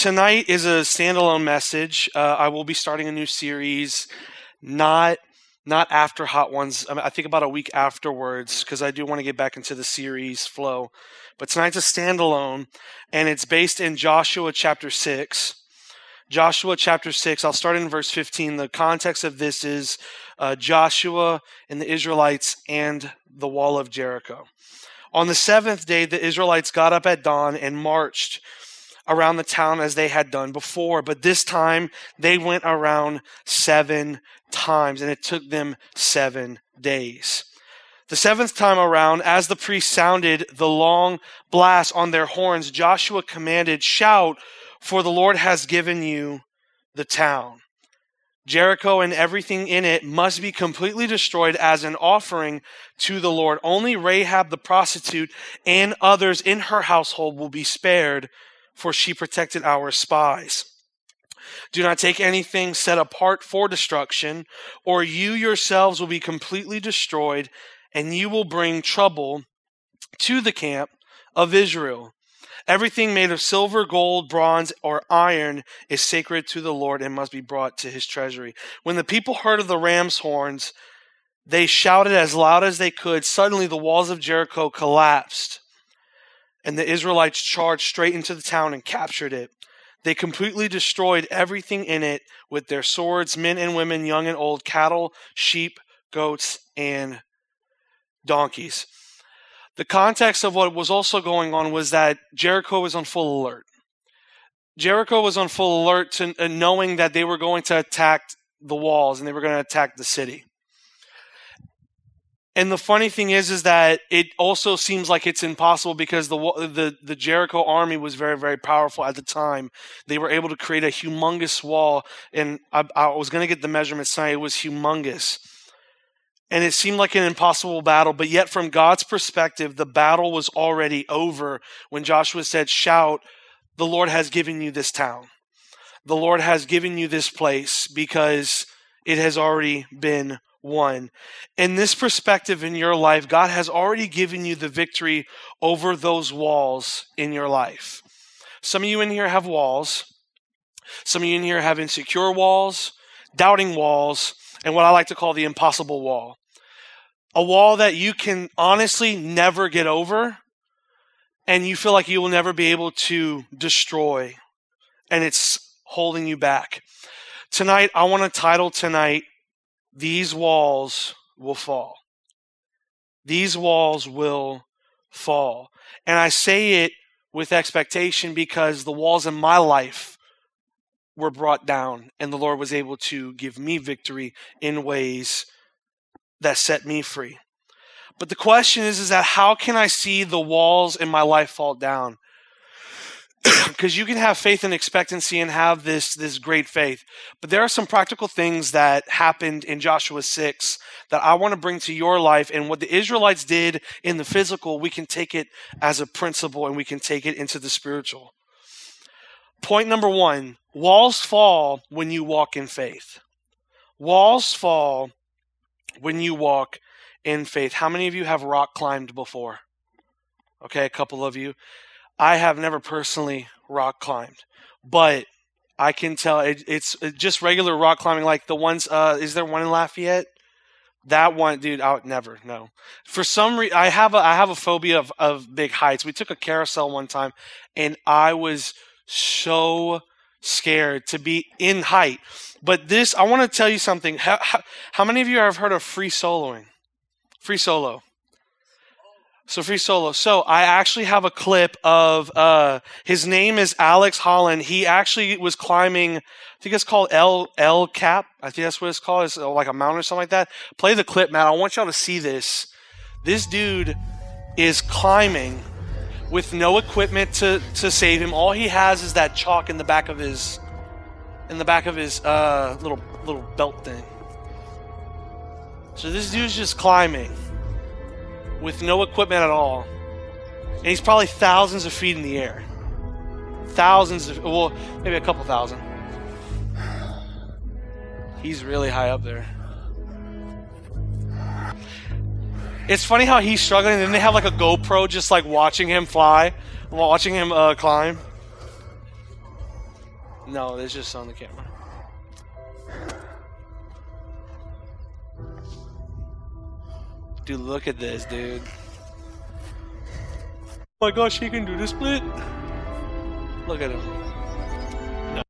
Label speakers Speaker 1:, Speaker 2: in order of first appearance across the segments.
Speaker 1: tonight is a standalone message. Uh, I will be starting a new series, not not after Hot Ones. I, mean, I think about a week afterwards because I do want to get back into the series flow. But tonight's a standalone, and it's based in Joshua chapter six. Joshua chapter 6, I'll start in verse 15. The context of this is uh, Joshua and the Israelites and the wall of Jericho. On the seventh day, the Israelites got up at dawn and marched around the town as they had done before, but this time they went around seven times, and it took them seven days. The seventh time around, as the priests sounded the long blast on their horns, Joshua commanded, Shout, for the Lord has given you the town. Jericho and everything in it must be completely destroyed as an offering to the Lord. Only Rahab the prostitute and others in her household will be spared, for she protected our spies. Do not take anything set apart for destruction, or you yourselves will be completely destroyed, and you will bring trouble to the camp of Israel. Everything made of silver, gold, bronze, or iron is sacred to the Lord and must be brought to his treasury. When the people heard of the ram's horns, they shouted as loud as they could. Suddenly, the walls of Jericho collapsed, and the Israelites charged straight into the town and captured it. They completely destroyed everything in it with their swords, men and women, young and old, cattle, sheep, goats, and donkeys. The context of what was also going on was that Jericho was on full alert. Jericho was on full alert to uh, knowing that they were going to attack the walls and they were going to attack the city. And the funny thing is, is that it also seems like it's impossible because the the the Jericho army was very very powerful at the time. They were able to create a humongous wall, and I, I was going to get the measurements tonight. It was humongous and it seemed like an impossible battle, but yet from God's perspective, the battle was already over when Joshua said, Shout, the Lord has given you this town. The Lord has given you this place because it has already been won. In this perspective in your life, God has already given you the victory over those walls in your life. Some of you in here have walls. Some of you in here have insecure walls, doubting walls, and what I like to call the impossible wall a wall that you can honestly never get over and you feel like you will never be able to destroy and it's holding you back. Tonight, I want to title tonight, These Walls Will Fall. These walls will fall. And I say it with expectation because the walls in my life were brought down and the Lord was able to give me victory in ways that set me free. But the question is, is that how can I see the walls in my life fall down? Because you can have faith and expectancy and have this this great faith, but there are some practical things that happened in Joshua six that I want to bring to your life. And what the Israelites did in the physical, we can take it as a principle and we can take it into the spiritual. Point number one: walls fall when you walk in faith. Walls fall when you walk in faith. How many of you have rock climbed before? Okay, a couple of you. I have never personally rock climbed, but I can tell it, it's just regular rock climbing, like the ones. Uh, is there one in Lafayette? That one, dude, I would never no. For some reason, I have a I have a phobia of of big heights. We took a carousel one time, and I was so scared to be in height. But this, I want to tell you something. How, how, how, many of you have heard of free soloing? Free solo. So free solo. So I actually have a clip of uh, his name is Alex Honnold. He actually was climbing. I think it's called L L Cap. I think that's what it's called. It's uh, like a mountain or something like that. Play the clip, man. I want y'all to see this. This dude is climbing with no equipment to, to save him. All he has is that chalk in the back of his in the back of his uh, little little belt thing. So this dude's just climbing with no equipment at all. And he's probably thousands of feet in the air. Thousands of well, maybe a couple thousand. He's really high up there. It's funny how he's struggling, and then they have like a GoPro just like watching him fly, watching him uh, climb. No, it's just on the camera. Dude, look at this, dude. Oh my gosh, he can do the split. Look at him. No.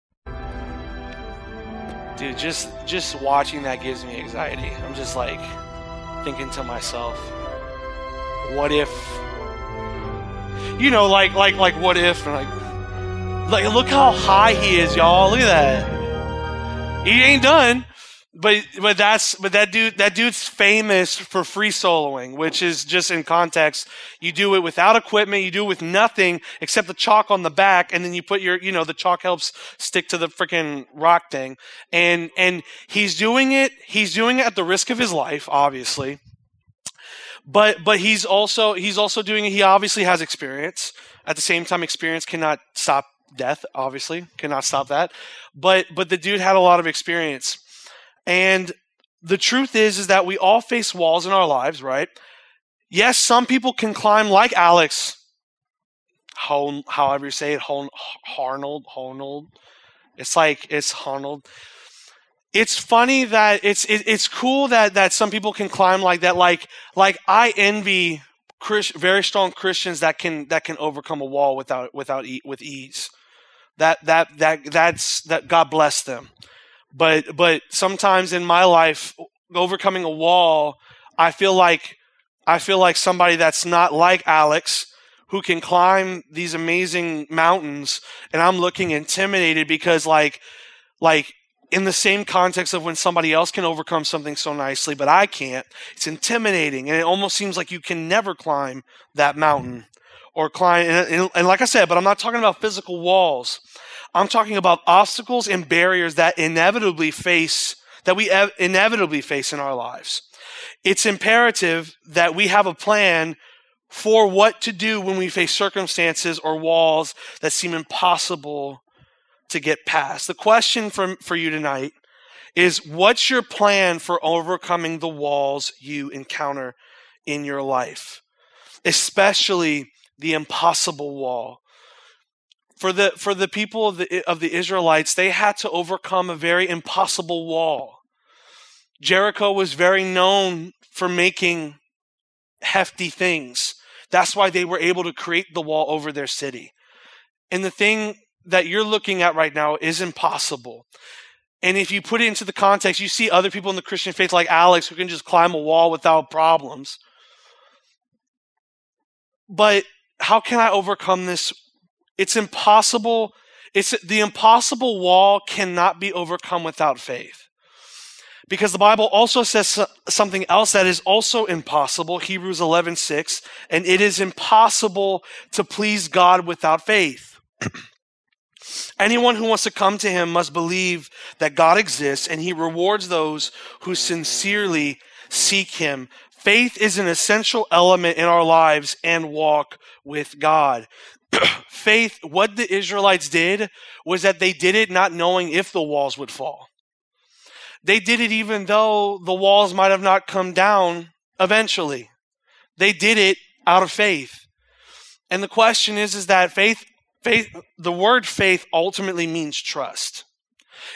Speaker 1: Dude, just just watching that gives me anxiety. I'm just like thinking to myself, what if you know, like like like what if like like look how high he is, y'all. Look at that. He ain't done. But but that's but that dude that dude's famous for free soloing, which is just in context. You do it without equipment, you do it with nothing except the chalk on the back, and then you put your you know the chalk helps stick to the freaking rock thing, and and he's doing it he's doing it at the risk of his life, obviously. But but he's also he's also doing it. He obviously has experience. At the same time, experience cannot stop death. Obviously, cannot stop that. But but the dude had a lot of experience and the truth is, is that we all face walls in our lives, right? Yes, some people can climb like Alex, however you say it, Harnold, Harnold. It's like it's Harnold. It's funny that it's it, it's cool that that some people can climb like that. Like like I envy Chris, very strong Christians that can that can overcome a wall without without with ease. That that that that's that God bless them. But but sometimes in my life, overcoming a wall, I feel like I feel like somebody that's not like Alex who can climb these amazing mountains and I'm looking intimidated because like like in the same context of when somebody else can overcome something so nicely but I can't. It's intimidating and it almost seems like you can never climb that mountain mm-hmm. or climb and, and, and like I said but I'm not talking about physical walls I'm talking about obstacles and barriers that inevitably face, that we ev- inevitably face in our lives. It's imperative that we have a plan for what to do when we face circumstances or walls that seem impossible to get past. The question for, for you tonight is what's your plan for overcoming the walls you encounter in your life? Especially the impossible wall for the for the people of the of the Israelites, they had to overcome a very impossible wall. Jericho was very known for making hefty things. That's why they were able to create the wall over their city. And the thing that you're looking at right now is impossible. And if you put it into the context, you see other people in the Christian faith like Alex who can just climb a wall without problems. But how can I overcome this it's impossible. It's the impossible wall cannot be overcome without faith. Because the Bible also says something else that is also impossible, Hebrews 11:6, and it is impossible to please God without faith. Anyone who wants to come to him must believe that God exists and he rewards those who sincerely seek him. Faith is an essential element in our lives and walk with God. faith, what the Israelites did was that they did it not knowing if the walls would fall. They did it even though the walls might have not come down eventually. They did it out of faith. And the question is, is that faith, faith, the word faith ultimately means trust.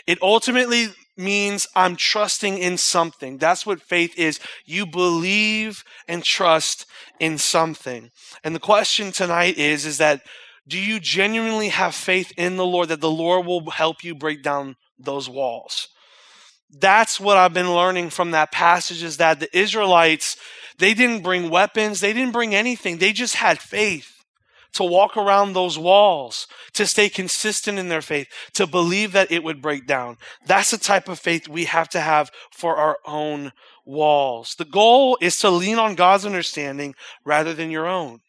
Speaker 1: It ultimately means I'm trusting in something. That's what faith is. You believe and trust in something. And the question tonight is, is that do you genuinely have faith in the Lord that the Lord will help you break down those walls? That's what I've been learning from that passage is that the Israelites, they didn't bring weapons. They didn't bring anything. They just had faith to walk around those walls, to stay consistent in their faith, to believe that it would break down. That's the type of faith we have to have for our own walls. The goal is to lean on God's understanding rather than your own.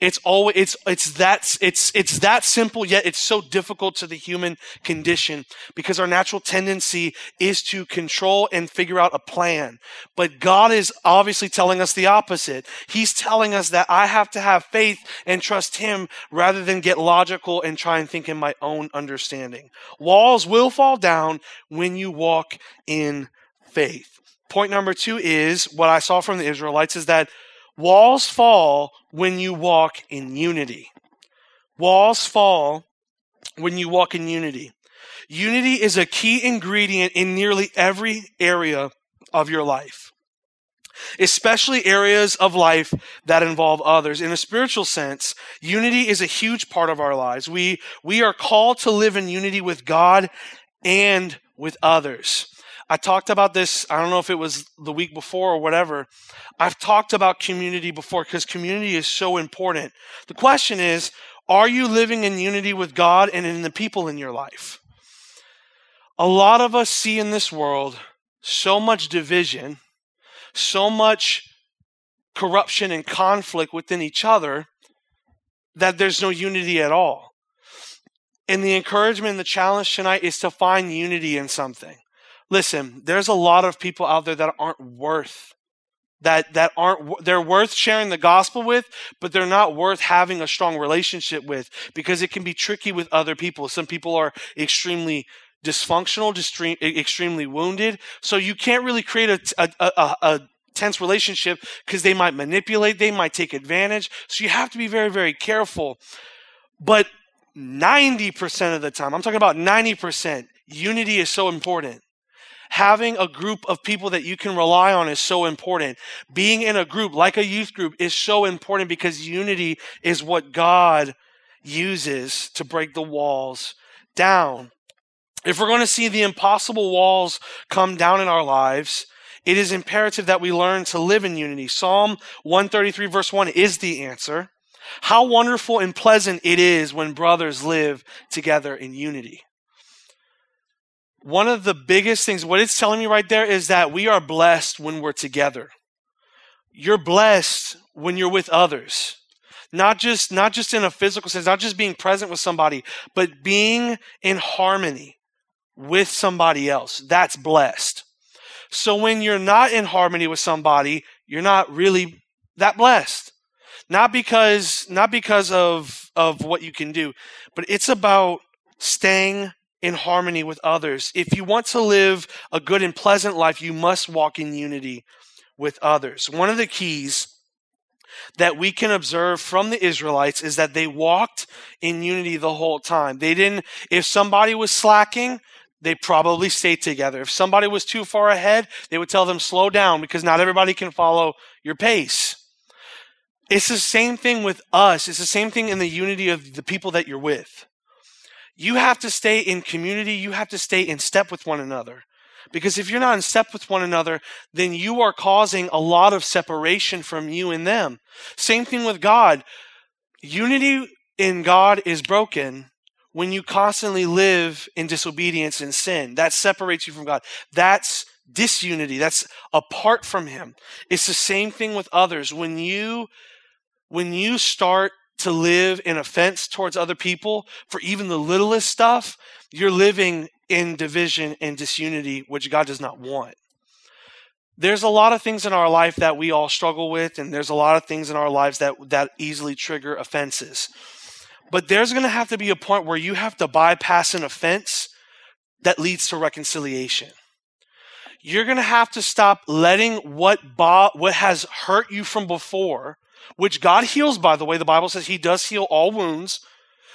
Speaker 1: It's always it's it's that it's it's that simple yet it's so difficult to the human condition because our natural tendency is to control and figure out a plan. But God is obviously telling us the opposite. He's telling us that I have to have faith and trust him rather than get logical and try and think in my own understanding. Walls will fall down when you walk in faith. Point number 2 is what I saw from the Israelites is that Walls fall when you walk in unity. Walls fall when you walk in unity. Unity is a key ingredient in nearly every area of your life, especially areas of life that involve others. In a spiritual sense, unity is a huge part of our lives. We, we are called to live in unity with God and with others. I talked about this, I don't know if it was the week before or whatever. I've talked about community before because community is so important. The question is, are you living in unity with God and in the people in your life? A lot of us see in this world so much division, so much corruption and conflict within each other that there's no unity at all. And the encouragement and the challenge tonight is to find unity in something. Listen, there's a lot of people out there that aren't worth that that aren't they're worth sharing the gospel with, but they're not worth having a strong relationship with because it can be tricky with other people. Some people are extremely dysfunctional, extremely wounded, so you can't really create a, a, a, a tense relationship because they might manipulate, they might take advantage. So you have to be very, very careful. But 90% of the time, I'm talking about 90%, unity is so important having a group of people that you can rely on is so important. Being in a group like a youth group is so important because unity is what God uses to break the walls down. If we're going to see the impossible walls come down in our lives, it is imperative that we learn to live in unity. Psalm 133 verse 1 is the answer. How wonderful and pleasant it is when brothers live together in unity one of the biggest things, what it's telling me right there is that we are blessed when we're together. You're blessed when you're with others. Not just, not just in a physical sense, not just being present with somebody, but being in harmony with somebody else. That's blessed. So when you're not in harmony with somebody, you're not really that blessed. Not because, not because of, of what you can do, but it's about staying in harmony with others. If you want to live a good and pleasant life, you must walk in unity with others. One of the keys that we can observe from the Israelites is that they walked in unity the whole time. They didn't, if somebody was slacking, they probably stayed together. If somebody was too far ahead, they would tell them slow down because not everybody can follow your pace. It's the same thing with us. It's the same thing in the unity of the people that you're with. You have to stay in community. You have to stay in step with one another. Because if you're not in step with one another, then you are causing a lot of separation from you and them. Same thing with God. Unity in God is broken when you constantly live in disobedience and sin. That separates you from God. That's disunity. That's apart from Him. It's the same thing with others. When you, when you start to live in offense towards other people for even the littlest stuff, you're living in division and disunity, which God does not want. There's a lot of things in our life that we all struggle with, and there's a lot of things in our lives that, that easily trigger offenses. But there's going to have to be a point where you have to bypass an offense that leads to reconciliation. You're going to have to stop letting what, bo- what has hurt you from before which God heals, by the way. The Bible says He does heal all wounds.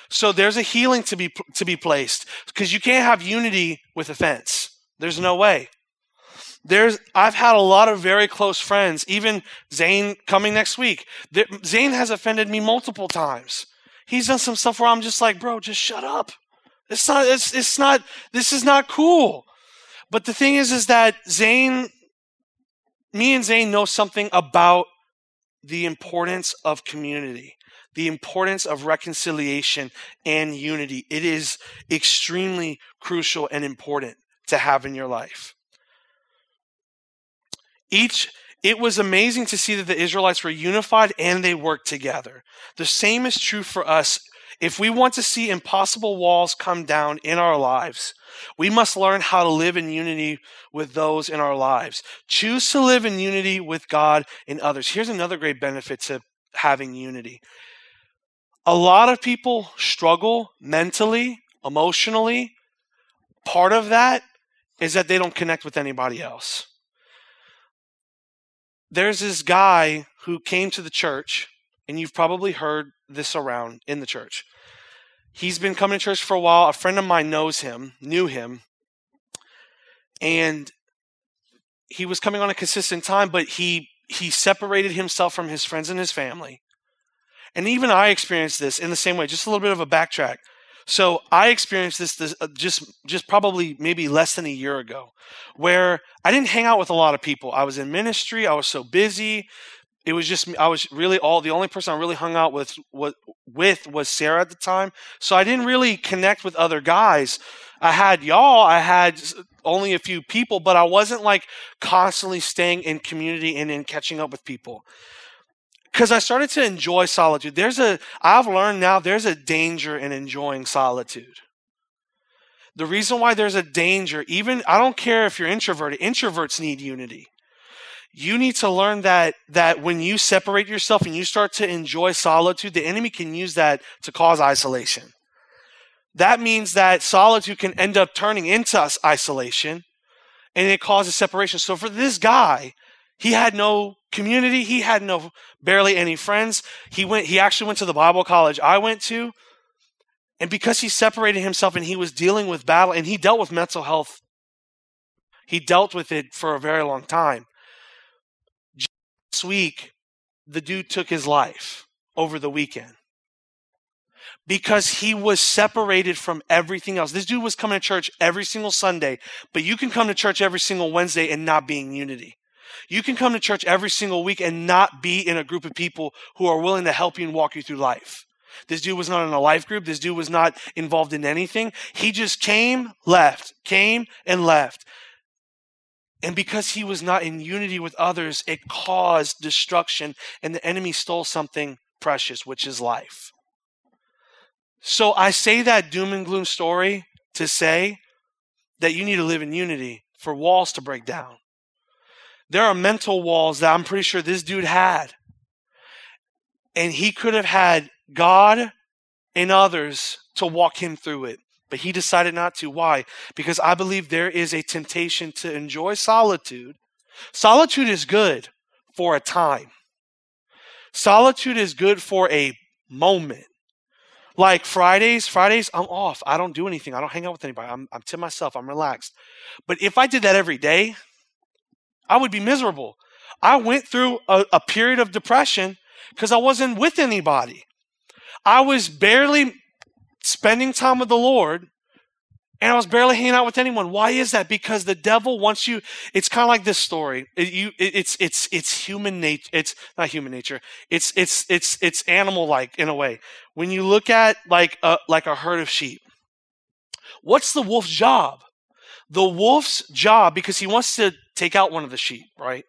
Speaker 1: So there's a healing to be, to be placed because you can't have unity with offense. There's no way. There's, I've had a lot of very close friends, even Zane coming next week. Zane has offended me multiple times. He's done some stuff where I'm just like, bro, just shut up. It's not, it's, it's not, this is not cool. But the thing is, is that Zane, me and Zane know something about the importance of community, the importance of reconciliation and unity. It is extremely crucial and important to have in your life. Each it was amazing to see that the Israelites were unified and they worked together. The same is true for us. If we want to see impossible walls come down in our lives, we must learn how to live in unity with those in our lives. Choose to live in unity with God and others. Here's another great benefit to having unity. A lot of people struggle mentally, emotionally. Part of that is that they don't connect with anybody else. There's this guy who came to the church, and you've probably heard this around in the church. he's been coming to church for a while. A friend of mine knows him, knew him, and he was coming on a consistent time, but he he separated himself from his friends and his family. And even I experienced this in the same way. Just a little bit of a backtrack. So I experienced this, this uh, just just probably maybe less than a year ago, where I didn't hang out with a lot of people. I was in ministry. I was so busy. It was just I was really all the only person I really hung out with was, with was Sarah at the time. So I didn't really connect with other guys. I had y'all. I had only a few people, but I wasn't like constantly staying in community and in catching up with people because I started to enjoy solitude. There's a, I've learned now there's a danger in enjoying solitude. The reason why there's a danger, even, I don't care if you're introverted, introverts need unity. You need to learn that, that when you separate yourself and you start to enjoy solitude, the enemy can use that to cause isolation. That means that solitude can end up turning into isolation and it causes separation. So for this guy, he had no community. He had no barely any friends. He went he actually went to the Bible college I went to. And because he separated himself and he was dealing with battle and he dealt with mental health. He dealt with it for a very long time. Week, the dude took his life over the weekend because he was separated from everything else. This dude was coming to church every single Sunday, but you can come to church every single Wednesday and not be in unity. You can come to church every single week and not be in a group of people who are willing to help you and walk you through life. This dude was not in a life group. This dude was not involved in anything. He just came, left, came, and left. And because he was not in unity with others, it caused destruction, and the enemy stole something precious, which is life. So I say that doom and gloom story to say that you need to live in unity for walls to break down. There are mental walls that I'm pretty sure this dude had. And he could have had God and others to walk him through it. But he decided not to. Why? Because I believe there is a temptation to enjoy solitude. Solitude is good for a time. Solitude is good for a moment. Like Fridays, Fridays, I'm off. I don't do anything. I don't hang out with anybody. I'm, I'm to myself. I'm relaxed. But if I did that every day, I would be miserable. I went through a, a period of depression because I wasn't with anybody. I was barely spending time with the Lord and I was barely hanging out with anyone. Why is that? Because the devil wants you. It's kind of like this story. It, you, it, it's it's it's human nature. It's not human nature. It's it's it's it's animal like in a way. When you look at like a like a herd of sheep, what's the wolf's job? The wolf's job, because he wants to take out one of the sheep, right?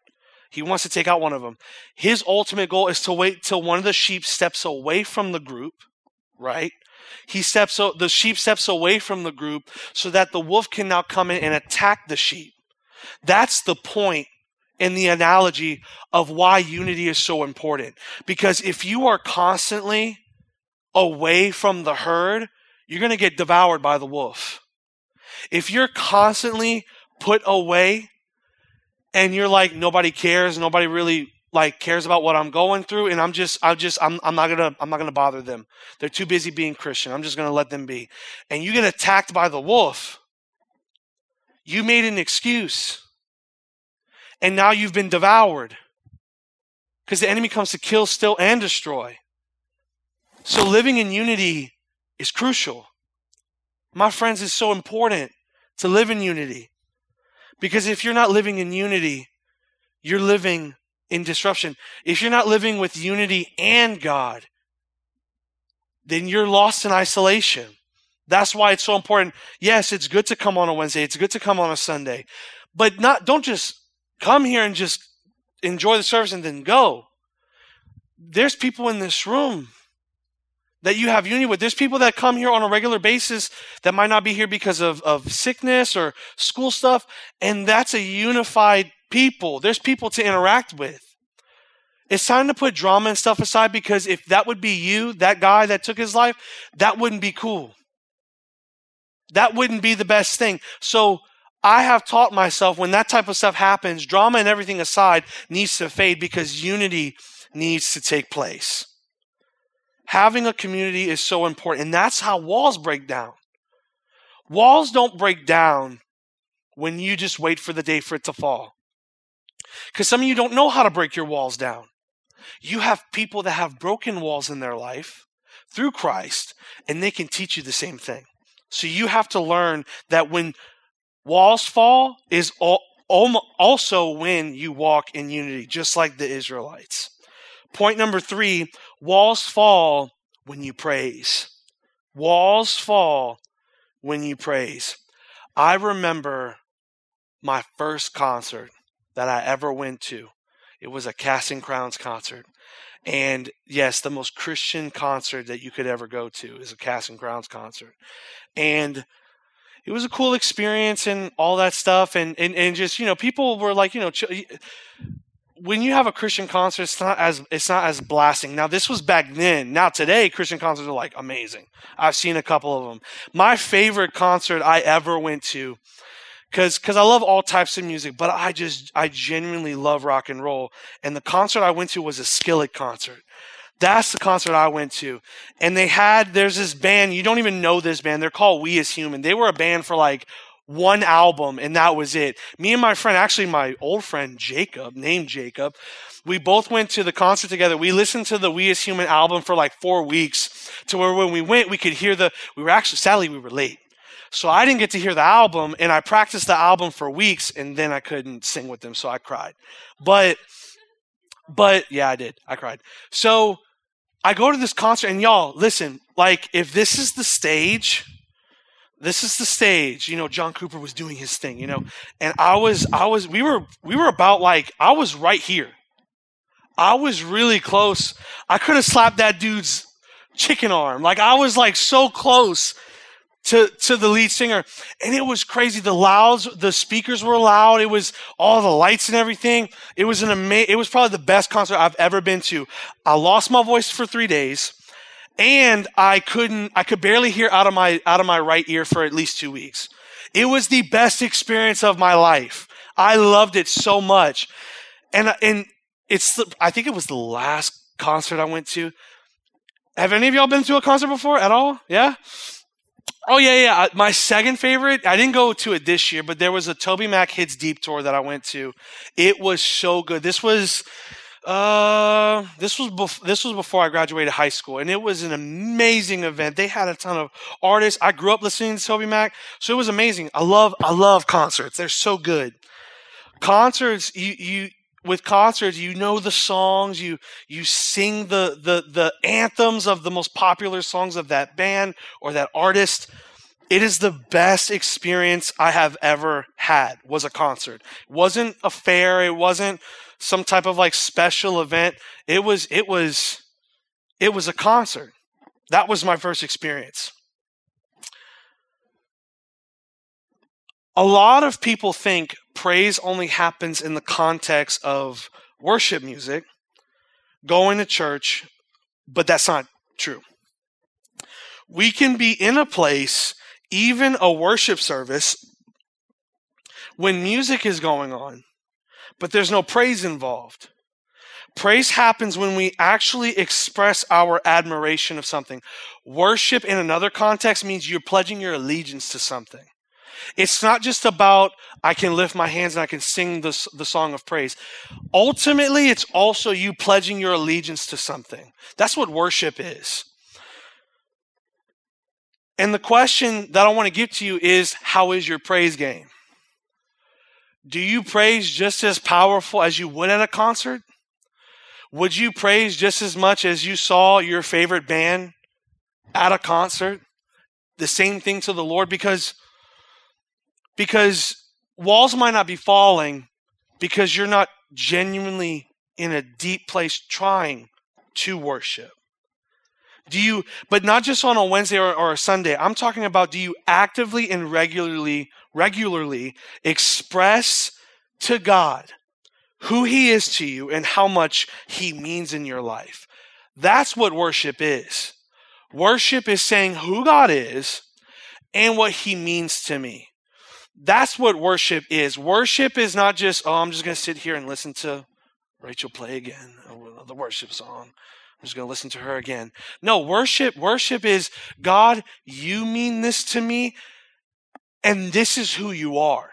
Speaker 1: He wants to take out one of them. His ultimate goal is to wait till one of the sheep steps away from the group, right? He steps, the sheep steps away from the group so that the wolf can now come in and attack the sheep. That's the point in the analogy of why unity is so important. Because if you are constantly away from the herd, you're going to get devoured by the wolf. If you're constantly put away and you're like nobody cares, nobody really like cares about what I'm going through and I'm just I'm just I'm I'm not going to I'm not going to bother them. They're too busy being Christian. I'm just going to let them be. And you get attacked by the wolf. You made an excuse. And now you've been devoured. Because the enemy comes to kill, steal and destroy. So living in unity is crucial. My friends, it's so important to live in unity. Because if you're not living in unity, you're living in disruption. If you're not living with unity and God, then you're lost in isolation. That's why it's so important. Yes, it's good to come on a Wednesday. It's good to come on a Sunday. But not don't just come here and just enjoy the service and then go. There's people in this room that you have unity with. There's people that come here on a regular basis that might not be here because of, of sickness or school stuff, and that's a unified people. There's people to interact with. It's time to put drama and stuff aside because if that would be you, that guy that took his life, that wouldn't be cool. That wouldn't be the best thing. So I have taught myself when that type of stuff happens, drama and everything aside needs to fade because unity needs to take place. Having a community is so important, and that's how walls break down. Walls don't break down when you just wait for the day for it to fall. Because some of you don't know how to break your walls down. You have people that have broken walls in their life through Christ, and they can teach you the same thing. So you have to learn that when walls fall is also when you walk in unity, just like the Israelites. Point number three walls fall when you praise. Walls fall when you praise. I remember my first concert that I ever went to. It was a Casting Crowns concert. And yes, the most Christian concert that you could ever go to is a Casting Crowns concert. And it was a cool experience and all that stuff. And, and, and just, you know, people were like, you know, when you have a Christian concert, it's not as it's not as blasting. Now this was back then. Now today, Christian concerts are like amazing. I've seen a couple of them. My favorite concert I ever went to, because because I love all types of music, but I just I genuinely love rock and roll. And the concert I went to was a Skillet concert. That's the concert I went to. And they had, there's this band, you don't even know this band. They're called We As Human. They were a band for like one album and that was it. Me and my friend, actually my old friend Jacob, named Jacob, we both went to the concert together. We listened to the We As Human album for like four weeks to where when we went, we could hear the, we were actually, sadly, we were late. So I didn't get to hear the album and I practiced the album for weeks and then I couldn't sing with them. So I cried. But, but yeah, I did. I cried. So I go to this concert and y'all, listen, like if this is the stage, this is the stage you know john cooper was doing his thing you know and i was i was we were we were about like i was right here i was really close i could have slapped that dude's chicken arm like i was like so close to to the lead singer and it was crazy the louds the speakers were loud it was all the lights and everything it was an amazing it was probably the best concert i've ever been to i lost my voice for three days and I couldn't, I could barely hear out of my, out of my right ear for at least two weeks. It was the best experience of my life. I loved it so much. And, and it's, I think it was the last concert I went to. Have any of y'all been to a concert before at all? Yeah? Oh yeah, yeah. My second favorite. I didn't go to it this year, but there was a TobyMac Hits Deep tour that I went to. It was so good. This was uh, this was bef- this was before I graduated high school, and it was an amazing event. They had a ton of artists. I grew up listening to TobyMac, so it was amazing. I love I love concerts. They're so good. Concerts, you you with concerts, you know the songs, you you sing the the the anthems of the most popular songs of that band or that artist. It is the best experience I have ever had. Was a concert. It wasn't a fair. It wasn't some type of like special event. It was it was it was a concert. That was my first experience. A lot of people think praise only happens in the context of worship music, going to church, but that's not true. We can be in a place, even a worship service, when music is going on, but there's no praise involved. Praise happens when we actually express our admiration of something. Worship in another context means you're pledging your allegiance to something. It's not just about I can lift my hands and I can sing the, the song of praise. Ultimately, it's also you pledging your allegiance to something. That's what worship is. And the question that I want to give to you is how is your praise game? Do you praise just as powerful as you would at a concert? Would you praise just as much as you saw your favorite band at a concert? The same thing to the Lord because because walls might not be falling because you're not genuinely in a deep place trying to worship. Do you, but not just on a Wednesday or, or, a Sunday. I'm talking about do you actively and regularly, regularly express to God who He is to you and how much He means in your life? That's what worship is. Worship is saying who God is and what He means to me. That's what worship is. Worship is not just, oh, I'm just going to sit here and listen to Rachel play again, oh, the worship song. I'm just going to listen to her again. No, worship, worship is God, you mean this to me, and this is who you are.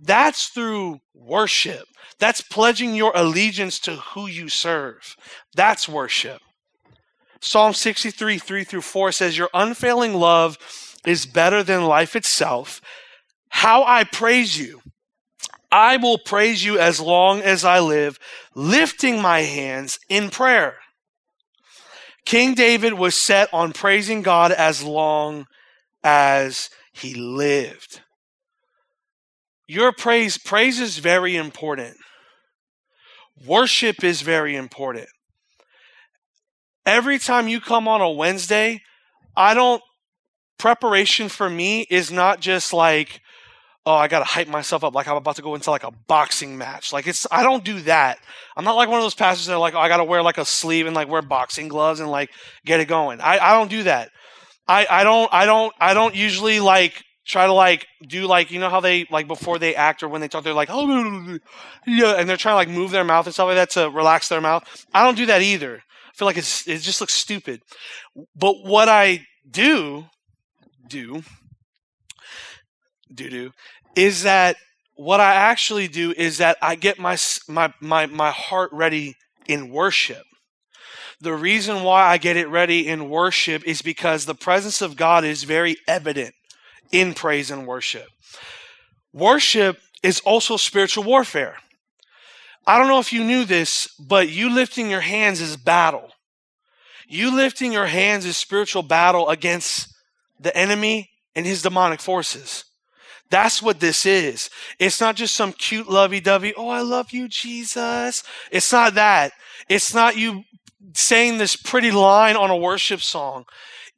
Speaker 1: That's through worship. That's pledging your allegiance to who you serve. That's worship. Psalm 63, 3 through 4 says, Your unfailing love is better than life itself. How I praise you. I will praise you as long as I live, lifting my hands in prayer. King David was set on praising God as long as he lived. Your praise, praise is very important. Worship is very important. Every time you come on a Wednesday, I don't, preparation for me is not just like, oh, I gotta hype myself up like I'm about to go into like a boxing match. Like it's I don't do that. I'm not like one of those pastors that are like, oh, I gotta wear like a sleeve and like wear boxing gloves and like get it going. I, I don't do that. I, I don't I don't I don't usually like try to like do like you know how they like before they act or when they talk they're like oh yeah and they're trying to like move their mouth and stuff like that to relax their mouth. I don't do that either. I feel like it's it just looks stupid. But what I do do do do is that what I actually do is that I get my my my my heart ready in worship. The reason why I get it ready in worship is because the presence of God is very evident in praise and worship. Worship is also spiritual warfare. I don't know if you knew this, but you lifting your hands is battle. You lifting your hands is spiritual battle against the enemy and his demonic forces. That's what this is. It's not just some cute lovey dovey, oh, I love you, Jesus. It's not that. It's not you saying this pretty line on a worship song.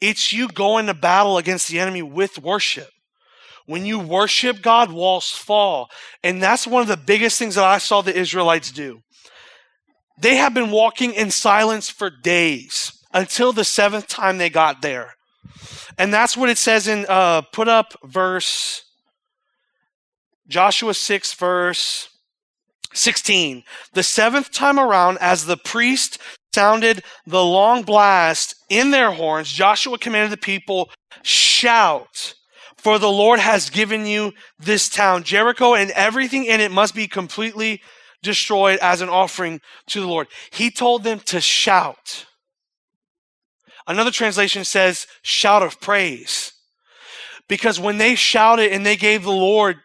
Speaker 1: It's you going to battle against the enemy with worship. When you worship God, walls fall. And that's one of the biggest things that I saw the Israelites do. They have been walking in silence for days until the seventh time they got there. And that's what it says in, uh, put up verse, Joshua 6, verse 16. The seventh time around, as the priest sounded the long blast in their horns, Joshua commanded the people, shout, for the Lord has given you this town. Jericho and everything in it must be completely destroyed as an offering to the Lord. He told them to shout. Another translation says shout of praise. Because when they shouted and they gave the Lord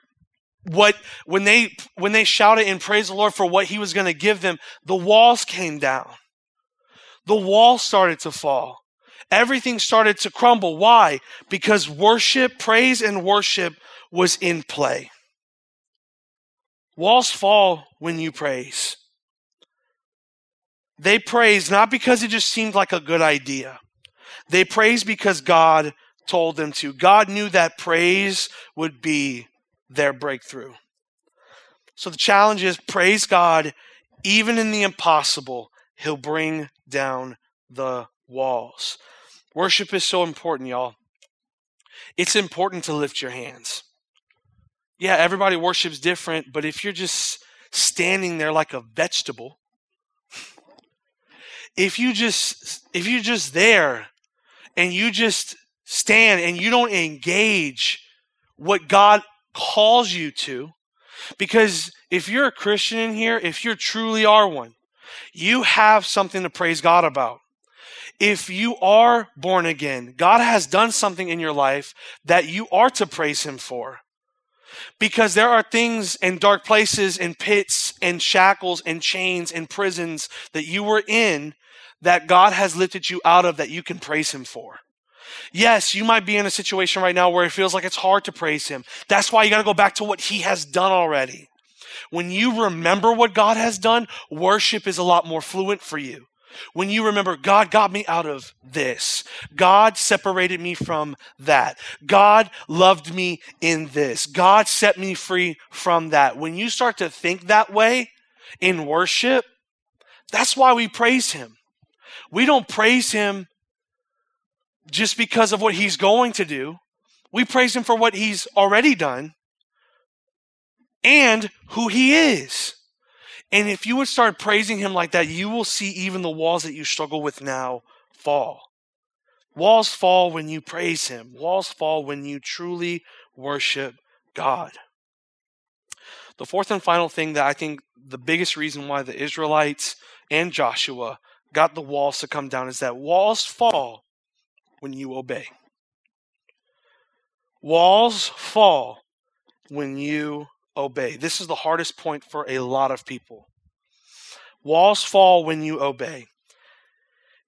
Speaker 1: what when they when they shouted and praised the Lord for what he was going to give them, the walls came down. The walls started to fall. Everything started to crumble. Why? Because worship, praise and worship was in play. Walls fall when you praise. They praise not because it just seemed like a good idea. They praise because God told them to. God knew that praise would be their breakthrough. So the challenge is praise God even in the impossible. He'll bring down the walls. Worship is so important, y'all. It's important to lift your hands. Yeah, everybody worships different, but if you're just standing there like a vegetable, if you just if you're just there and you just stand and you don't engage what God calls you to, because if you're a Christian in here, if you truly are one, you have something to praise God about. If you are born again, God has done something in your life that you are to praise Him for. Because there are things in dark places and pits and shackles and chains and prisons that you were in that God has lifted you out of that you can praise Him for. Yes, you might be in a situation right now where it feels like it's hard to praise Him. That's why you got to go back to what He has done already. When you remember what God has done, worship is a lot more fluent for you. When you remember, God got me out of this. God separated me from that. God loved me in this. God set me free from that. When you start to think that way in worship, that's why we praise Him. We don't praise him just because of what he's going to do. We praise him for what he's already done and who he is. And if you would start praising him like that, you will see even the walls that you struggle with now fall. Walls fall when you praise him. Walls fall when you truly worship God. The fourth and final thing that I think the biggest reason why the Israelites and Joshua got the walls to come down is that walls fall when you obey. Walls fall when you obey. This is the hardest point for a lot of people. Walls fall when you obey.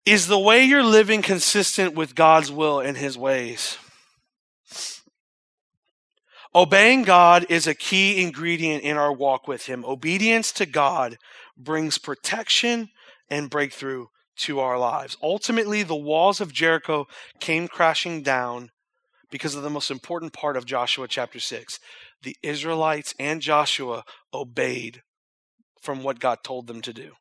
Speaker 1: Is the way you're living consistent with God's will and His ways? Obeying God is a key ingredient in our walk with Him. Obedience to God brings protection and breakthrough to our lives. Ultimately, the walls of Jericho came crashing down because of the most important part of Joshua chapter 6. The Israelites and Joshua obeyed from what God told them to do.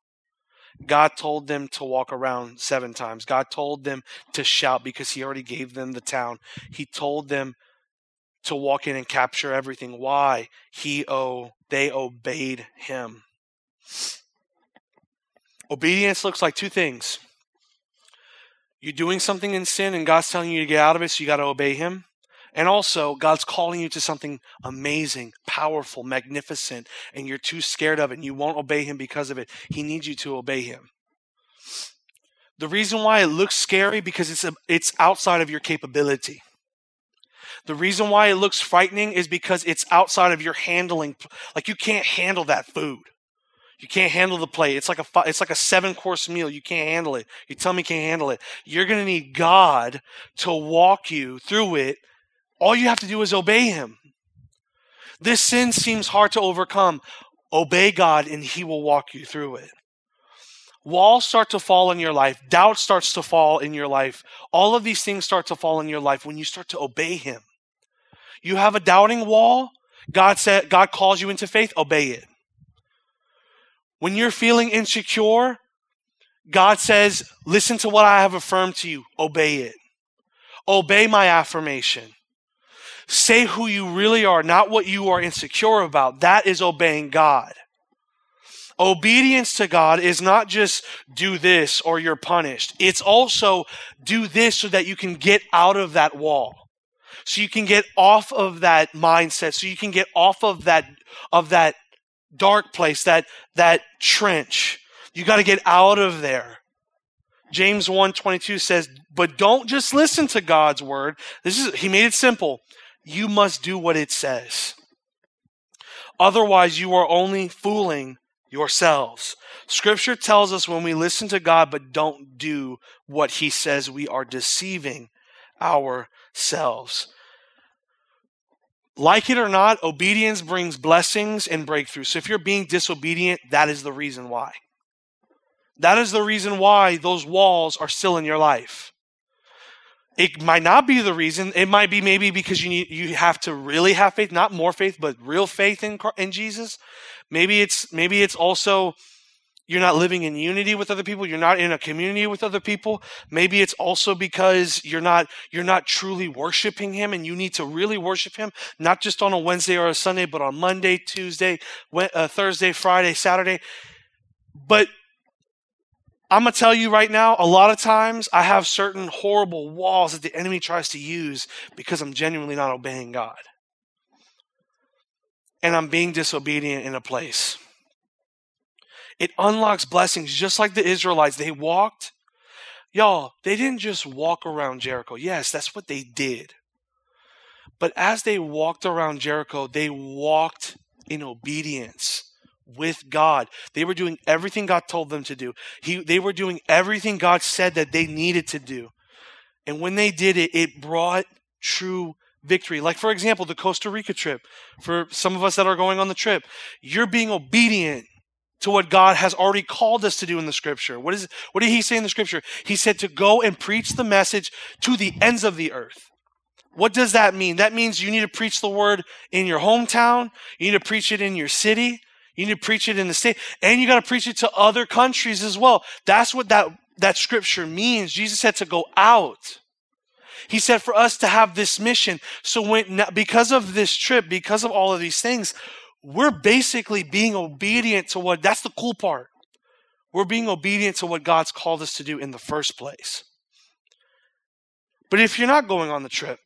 Speaker 1: God told them to walk around seven times. God told them to shout because He already gave them the town. He told them to walk in and capture everything. Why? He oh they obeyed Him. Obedience looks like two things. You're doing something in sin and God's telling you to get out of it, so you got to obey Him. And also, God's calling you to something amazing, powerful, magnificent, and you're too scared of it and you won't obey Him because of it. He needs you to obey Him. The reason why it looks scary because it's a, it's outside of your capability. The reason why it looks frightening is because it's outside of your handling. Like you can't handle that food. You can't handle the plate. It's like a it's like a seven course meal. You can't handle it. You tell me can't handle it. You're going to need God to walk you through it all you have to do is obey Him. This sin seems hard to overcome. Obey God and He will walk you through it. Walls start to fall in your life. Doubt starts to fall in your life. All of these things start to fall in your life when you start to obey Him. You have a doubting wall. God said, God calls you into faith. Obey it. When you're feeling insecure, God says, listen to what I have affirmed to you. Obey it. Obey my affirmation. Say who you really are, not what you are insecure about. That is obeying God. Obedience to God is not just do this or you're punished. It's also do this so that you can get out of that wall. So you can get off of that mindset. So you can get off of that, of that dark place, that, that trench. You got to get out of there. James 1:22 says, "But don't just listen to God's word. This is he made it simple you must do what it says. Otherwise, you are only fooling yourselves. Scripture tells us when we listen to God but don't do what He says, we are deceiving ourselves. Like it or not, obedience brings blessings and breakthrough. So if you're being disobedient, that is the reason why. That is the reason why those walls are still in your life. It might not be the reason. It might be maybe because you need, you have to really have faith, not more faith, but real faith in in Jesus. Maybe it's maybe it's also you're not living in unity with other people you're not in a community with other people maybe it's also because you're not you're not truly worshiping him and you need to really worship him not just on a wednesday or a sunday but on monday tuesday uh, thursday friday saturday but I'm going to tell you right now, a lot of times I have certain horrible walls that the enemy tries to use because I'm genuinely not obeying God. And I'm being disobedient in a place. It unlocks blessings just like the Israelites. They walked. Y'all, they didn't just walk around Jericho. Yes, that's what they did. But as they walked around Jericho, they walked in obedience with God. They were doing everything God told them to do. He, they were doing everything God said that they needed to do. And when they did it, it brought true victory. Like, for example, the Costa Rica trip. For some of us that are going on the trip, you're being obedient to what God has already called us to do in the scripture. What is what did he say in the scripture? He said to go and preach the message to the ends of the earth. What does that mean? That means you need to preach the word in your hometown, you need to preach it in your city, you need to preach it in the state, and you got to preach it to other countries as well. That's what that, that scripture means. Jesus said to go out. He said for us to have this mission. So when, because of this trip, because of all of these things, we're basically being obedient to what that's the cool part. We're being obedient to what God's called us to do in the first place. But if you're not going on the trip,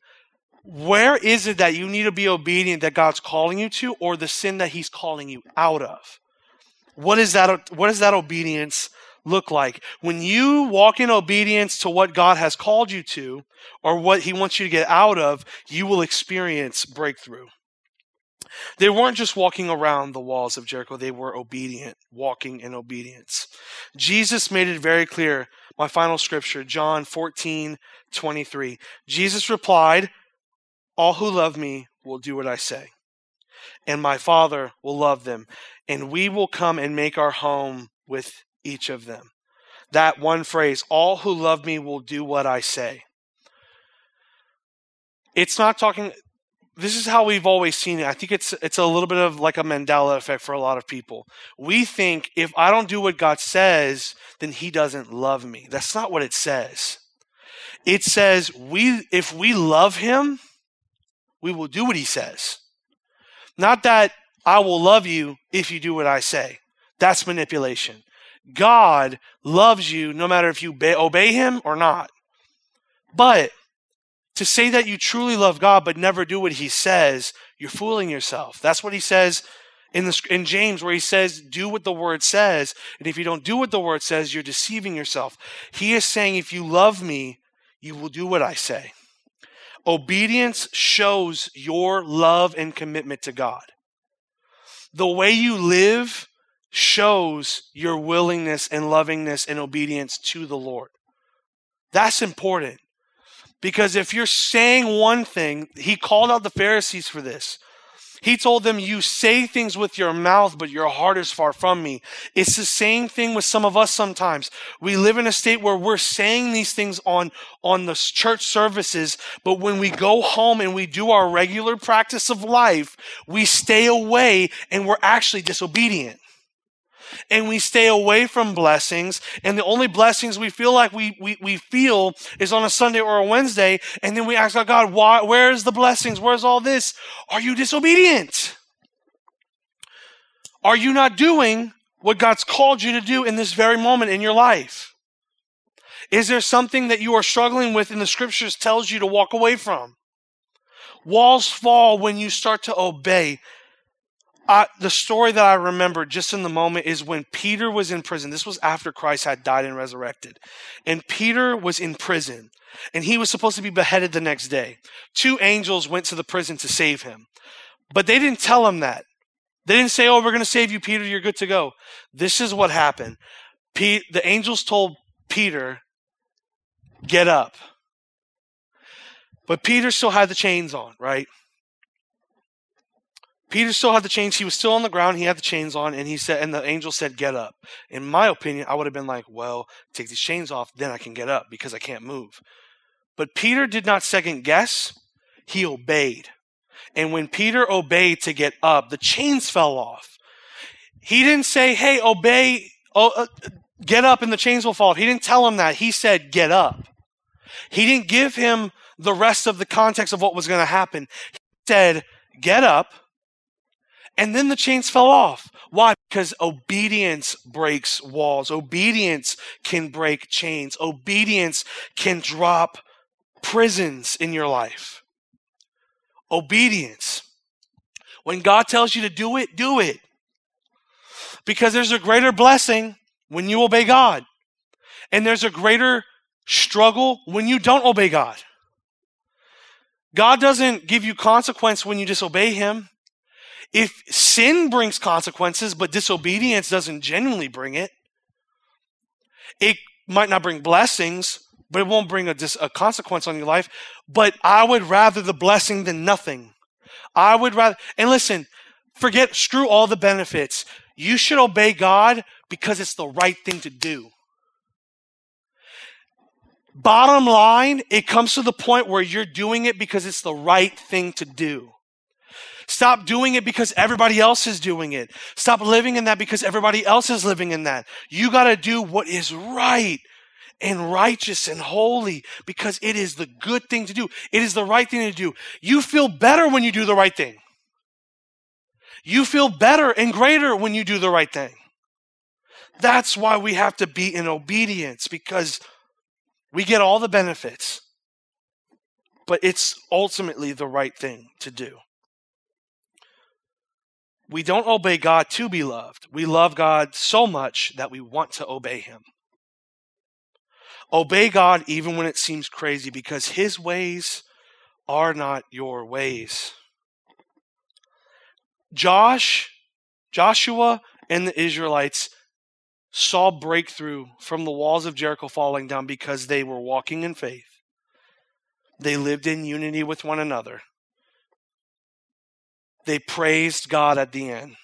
Speaker 1: where is it that you need to be obedient that God's calling you to or the sin that he's calling you out of? What is that what does that obedience look like? When you walk in obedience to what God has called you to or what he wants you to get out of, you will experience breakthrough. They weren't just walking around the walls of Jericho, they were obedient, walking in obedience. Jesus made it very clear. My final scripture, John 14, 23. Jesus replied, All who love me will do what I say, and my Father will love them, and we will come and make our home with each of them. That one phrase, all who love me will do what I say. It's not talking, this is how we've always seen it. I think it's it's a little bit of like a Mandela effect for a lot of people. We think if I don't do what God says, then he doesn't love me. That's not what it says. It says we if we love him, we will do what he says. Not that I will love you if you do what I say. That's manipulation. God loves you no matter if you obey him or not. But to say that you truly love God but never do what he says, you're fooling yourself. That's what he says in, the, in James, where he says, Do what the word says. And if you don't do what the word says, you're deceiving yourself. He is saying, If you love me, you will do what I say. Obedience shows your love and commitment to God. The way you live shows your willingness and lovingness and obedience to the Lord. That's important. Because if you're saying one thing, he called out the Pharisees for this. He told them, You say things with your mouth, but your heart is far from me. It's the same thing with some of us sometimes. We live in a state where we're saying these things on, on the church services, but when we go home and we do our regular practice of life, we stay away and we're actually disobedient and we stay away from blessings. And the only blessings we feel like we, we, we feel is on a Sunday or a Wednesday. And then we ask God, why, where's the blessings? Where's all this? Are you disobedient? Are you not doing what God's called you to do in this very moment in your life? Is there something that you are struggling with in the scriptures tells you to walk away from? Walls fall when you start to obey the story that I remember just in the moment is when Peter was in prison. This was after Christ had died and resurrected. And Peter was in prison, and he was supposed to be beheaded the next day. Two angels went to the prison to save him, but they didn't tell him that. They didn't say, Oh, we're going to save you, Peter, you're good to go. This is what happened. The angels told Peter, Get up. But Peter still had the chains on, right? Peter still had the chains. He was still on the ground. He had the chains on, and he said, and the angel said, "Get up." In my opinion, I would have been like, "Well, take these chains off, then I can get up because I can't move." But Peter did not second guess. He obeyed, and when Peter obeyed to get up, the chains fell off. He didn't say, "Hey, obey, oh, uh, get up, and the chains will fall off." He didn't tell him that. He said, "Get up." He didn't give him the rest of the context of what was going to happen. He said, "Get up." And then the chains fell off. Why? Because obedience breaks walls. Obedience can break chains. Obedience can drop prisons in your life. Obedience. When God tells you to do it, do it. Because there's a greater blessing when you obey God. And there's a greater struggle when you don't obey God. God doesn't give you consequence when you disobey Him. If sin brings consequences, but disobedience doesn't genuinely bring it, it might not bring blessings, but it won't bring a, dis- a consequence on your life. But I would rather the blessing than nothing. I would rather, and listen, forget, screw all the benefits. You should obey God because it's the right thing to do. Bottom line, it comes to the point where you're doing it because it's the right thing to do. Stop doing it because everybody else is doing it. Stop living in that because everybody else is living in that. You got to do what is right and righteous and holy because it is the good thing to do. It is the right thing to do. You feel better when you do the right thing. You feel better and greater when you do the right thing. That's why we have to be in obedience because we get all the benefits, but it's ultimately the right thing to do. We don't obey God to be loved. We love God so much that we want to obey Him. Obey God even when it seems crazy because His ways are not your ways. Josh, Joshua, and the Israelites saw breakthrough from the walls of Jericho falling down because they were walking in faith. They lived in unity with one another. They praised God at the end.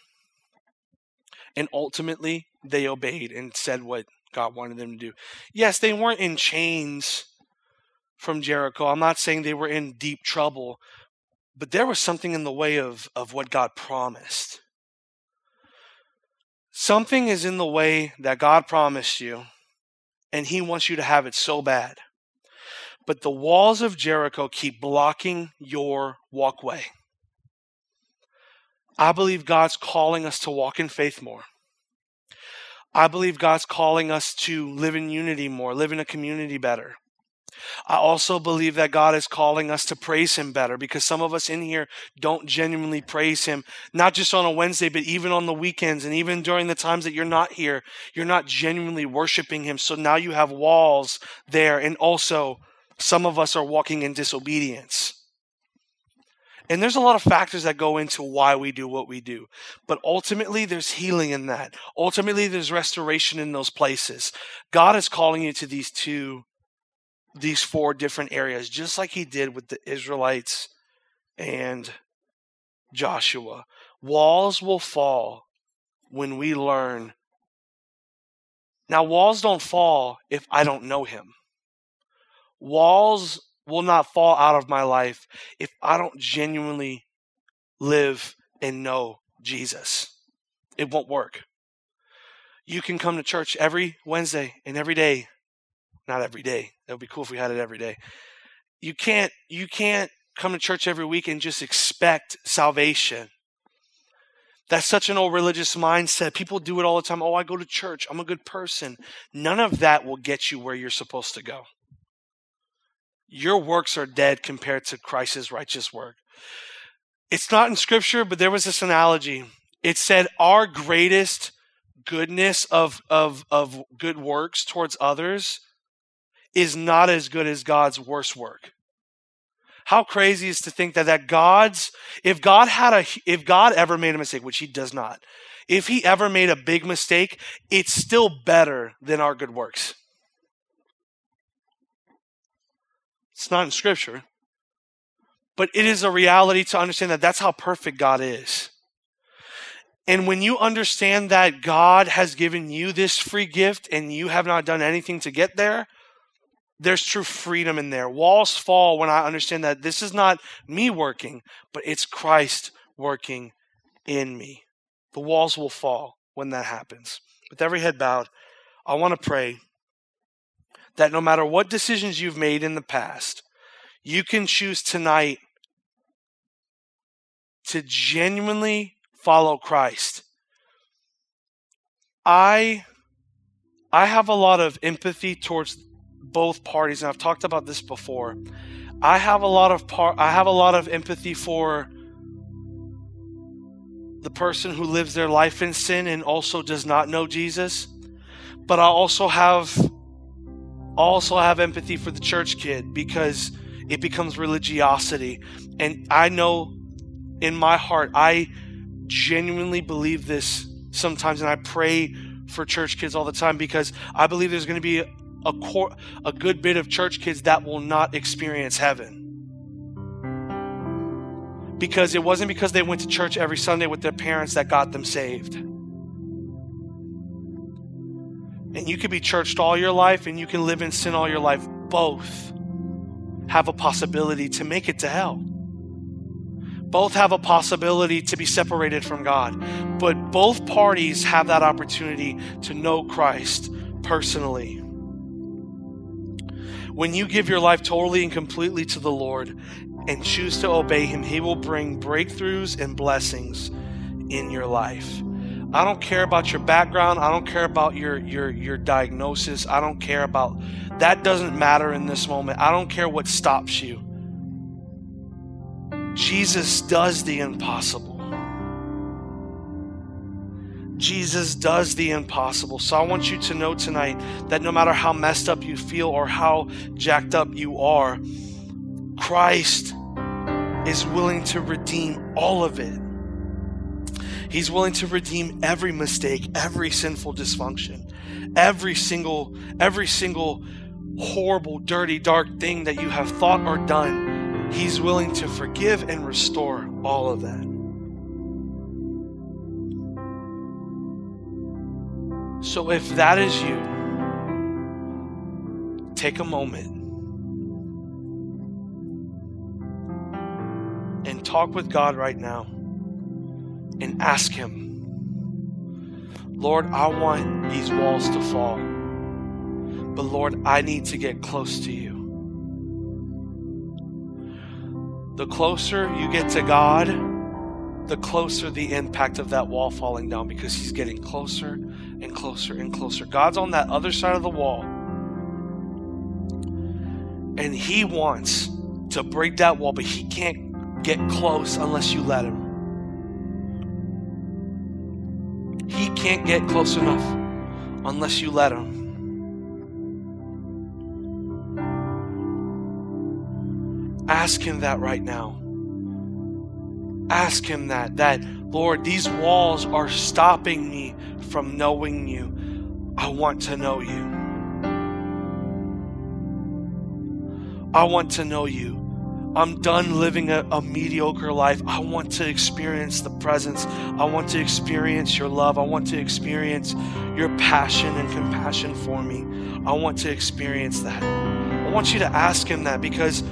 Speaker 1: And ultimately, they obeyed and said what God wanted them to do. Yes, they weren't in chains from Jericho. I'm not saying they were in deep trouble, but there was something in the way of, of what God promised. Something is in the way that God promised you, and He wants you to have it so bad. But the walls of Jericho keep blocking your walkway. I believe God's calling us to walk in faith more. I believe God's calling us to live in unity more, live in a community better. I also believe that God is calling us to praise Him better because some of us in here don't genuinely praise Him, not just on a Wednesday, but even on the weekends and even during the times that you're not here. You're not genuinely worshiping Him. So now you have walls there. And also, some of us are walking in disobedience. And there's a lot of factors that go into why we do what we do. But ultimately, there's healing in that. Ultimately, there's restoration in those places. God is calling you to these two these four different areas, just like he did with the Israelites and Joshua. Walls will fall when we learn. Now, walls don't fall if I don't know him. Walls will not fall out of my life if I don't genuinely live and know Jesus. It won't work. You can come to church every Wednesday and every day not every day. That would be cool if we had it every day. You can't you can't come to church every week and just expect salvation. That's such an old religious mindset. People do it all the time. Oh, I go to church. I'm a good person. None of that will get you where you're supposed to go. Your works are dead compared to Christ's righteous work. It's not in scripture, but there was this analogy. It said, Our greatest goodness of, of, of good works towards others is not as good as God's worst work. How crazy is to think that that God's if God had a if God ever made a mistake, which he does not. If he ever made a big mistake, it's still better than our good works. It's not in scripture. But it is a reality to understand that that's how perfect God is. And when you understand that God has given you this free gift and you have not done anything to get there, there's true freedom in there. Walls fall when I understand that this is not me working, but it's Christ working in me. The walls will fall when that happens. With every head bowed, I want to pray that no matter what decisions you've made in the past, you can choose tonight to genuinely follow Christ. I I have a lot of empathy towards both parties, and I've talked about this before. I have a lot of par- I have a lot of empathy for the person who lives their life in sin and also does not know Jesus. But I also have also have empathy for the church kid because it becomes religiosity. And I know in my heart I genuinely believe this sometimes and I pray for church kids all the time because I believe there's going to be a, cor- a good bit of church kids that will not experience heaven. Because it wasn't because they went to church every Sunday with their parents that got them saved. And you could be churched all your life and you can live in sin all your life. Both have a possibility to make it to hell. Both have a possibility to be separated from God. But both parties have that opportunity to know Christ personally. When you give your life totally and completely to the Lord and choose to obey Him, He will bring breakthroughs and blessings in your life. I don't care about your background. I don't care about your your your diagnosis. I don't care about that doesn't matter in this moment. I don't care what stops you. Jesus does the impossible. Jesus does the impossible. So I want you to know tonight that no matter how messed up you feel or how jacked up you are, Christ is willing to redeem all of it. He's willing to redeem every mistake, every sinful dysfunction, every single every single horrible, dirty, dark thing that you have thought or done. He's willing to forgive and restore all of that. So if that is you, take a moment and talk with God right now and ask Him, Lord, I want these walls to fall. But Lord, I need to get close to you. The closer you get to God, the closer the impact of that wall falling down because He's getting closer and closer and closer. God's on that other side of the wall. And He wants to break that wall, but He can't get close unless you let Him. Can't get close enough unless you let him. Ask him that right now. Ask him that, that, Lord, these walls are stopping me from knowing you. I want to know you. I want to know you. I'm done living a, a, mediocre life. I want to experience the presence. I want to experience your love. I want to experience your passion and compassion for me. I want to experience that. I want you to ask Him that because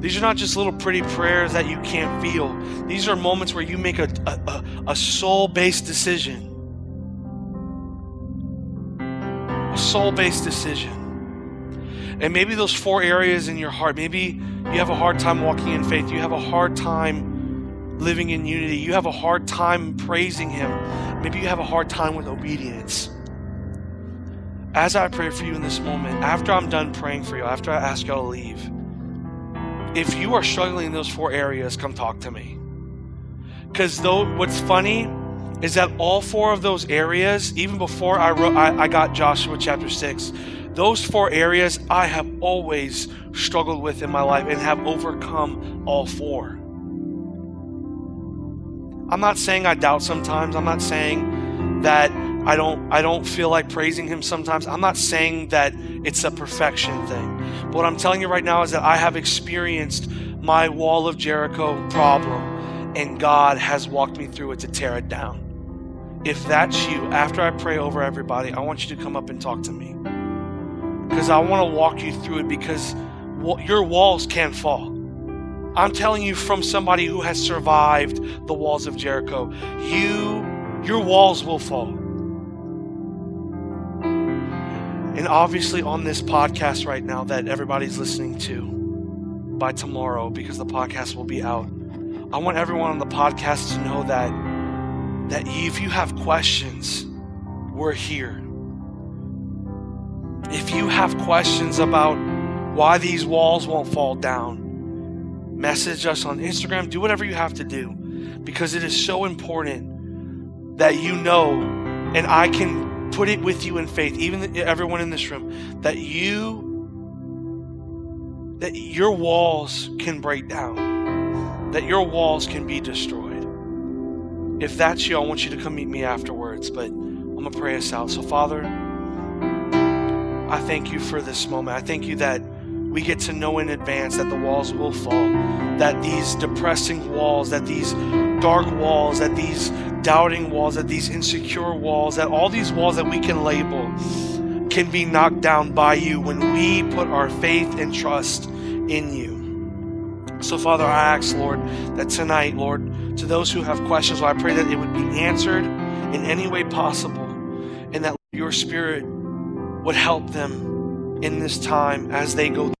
Speaker 1: these are not just little pretty prayers that you can't feel. These are moments where you make a, a, a soul based decision. A soul based decision. And maybe those four areas in your heart, maybe you have a hard time walking in faith. You have a hard time living in unity. You have a hard time praising Him. Maybe you have a hard time with obedience. As I pray for you in this moment, after I'm done praying for you, after I ask y'all to leave, if you are struggling in those four areas, come talk to me. Because though what's funny is that all four of those areas, even before I wrote, I, I got Joshua chapter six, those four areas I have always struggled with in my life and have overcome all four. I'm not saying I doubt sometimes. I'm not saying that I don't I don't feel like praising him sometimes. I'm not saying that it's a perfection thing. But what I'm telling you right now is that I have experienced my wall of Jericho problem and God has walked me through it to tear it down. If that's you, after I pray over everybody, I want you to come up and talk to me because I want to walk you through it because your walls can fall. I'm telling you from somebody who has survived the walls of Jericho. You your walls will fall. And obviously on this podcast right now that everybody's listening to by tomorrow because the podcast will be out. I want everyone on the podcast to know that that if you have questions, we're here. If you have questions about why these walls won't fall down, message us on Instagram. Do whatever you have to do because it is so important that you know, and I can put it with you in faith, even everyone in this room, that you that your walls can break down, that your walls can be destroyed. If that's you, I want you to come meet me afterwards, but I'm going to pray us out. So, Father, I thank you for this moment. I thank you that we get to know in advance that the walls will fall, that these depressing walls, that these dark walls, that these doubting walls, that these insecure walls, that all these walls that we can label can be knocked down by you when we put our faith and trust in you. So, Father, I ask, Lord, that tonight, Lord, to those who have questions, I pray that it would be answered in any way possible and that your Spirit would help them in this time as they go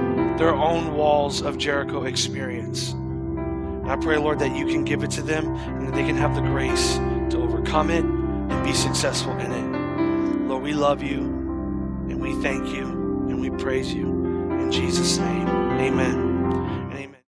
Speaker 1: through their own walls of Jericho experience. And I pray, Lord, that you can give it to them and that they can have the grace to overcome it and be successful in it. Lord, we love you and we thank you and we praise you. In Jesus' name, amen.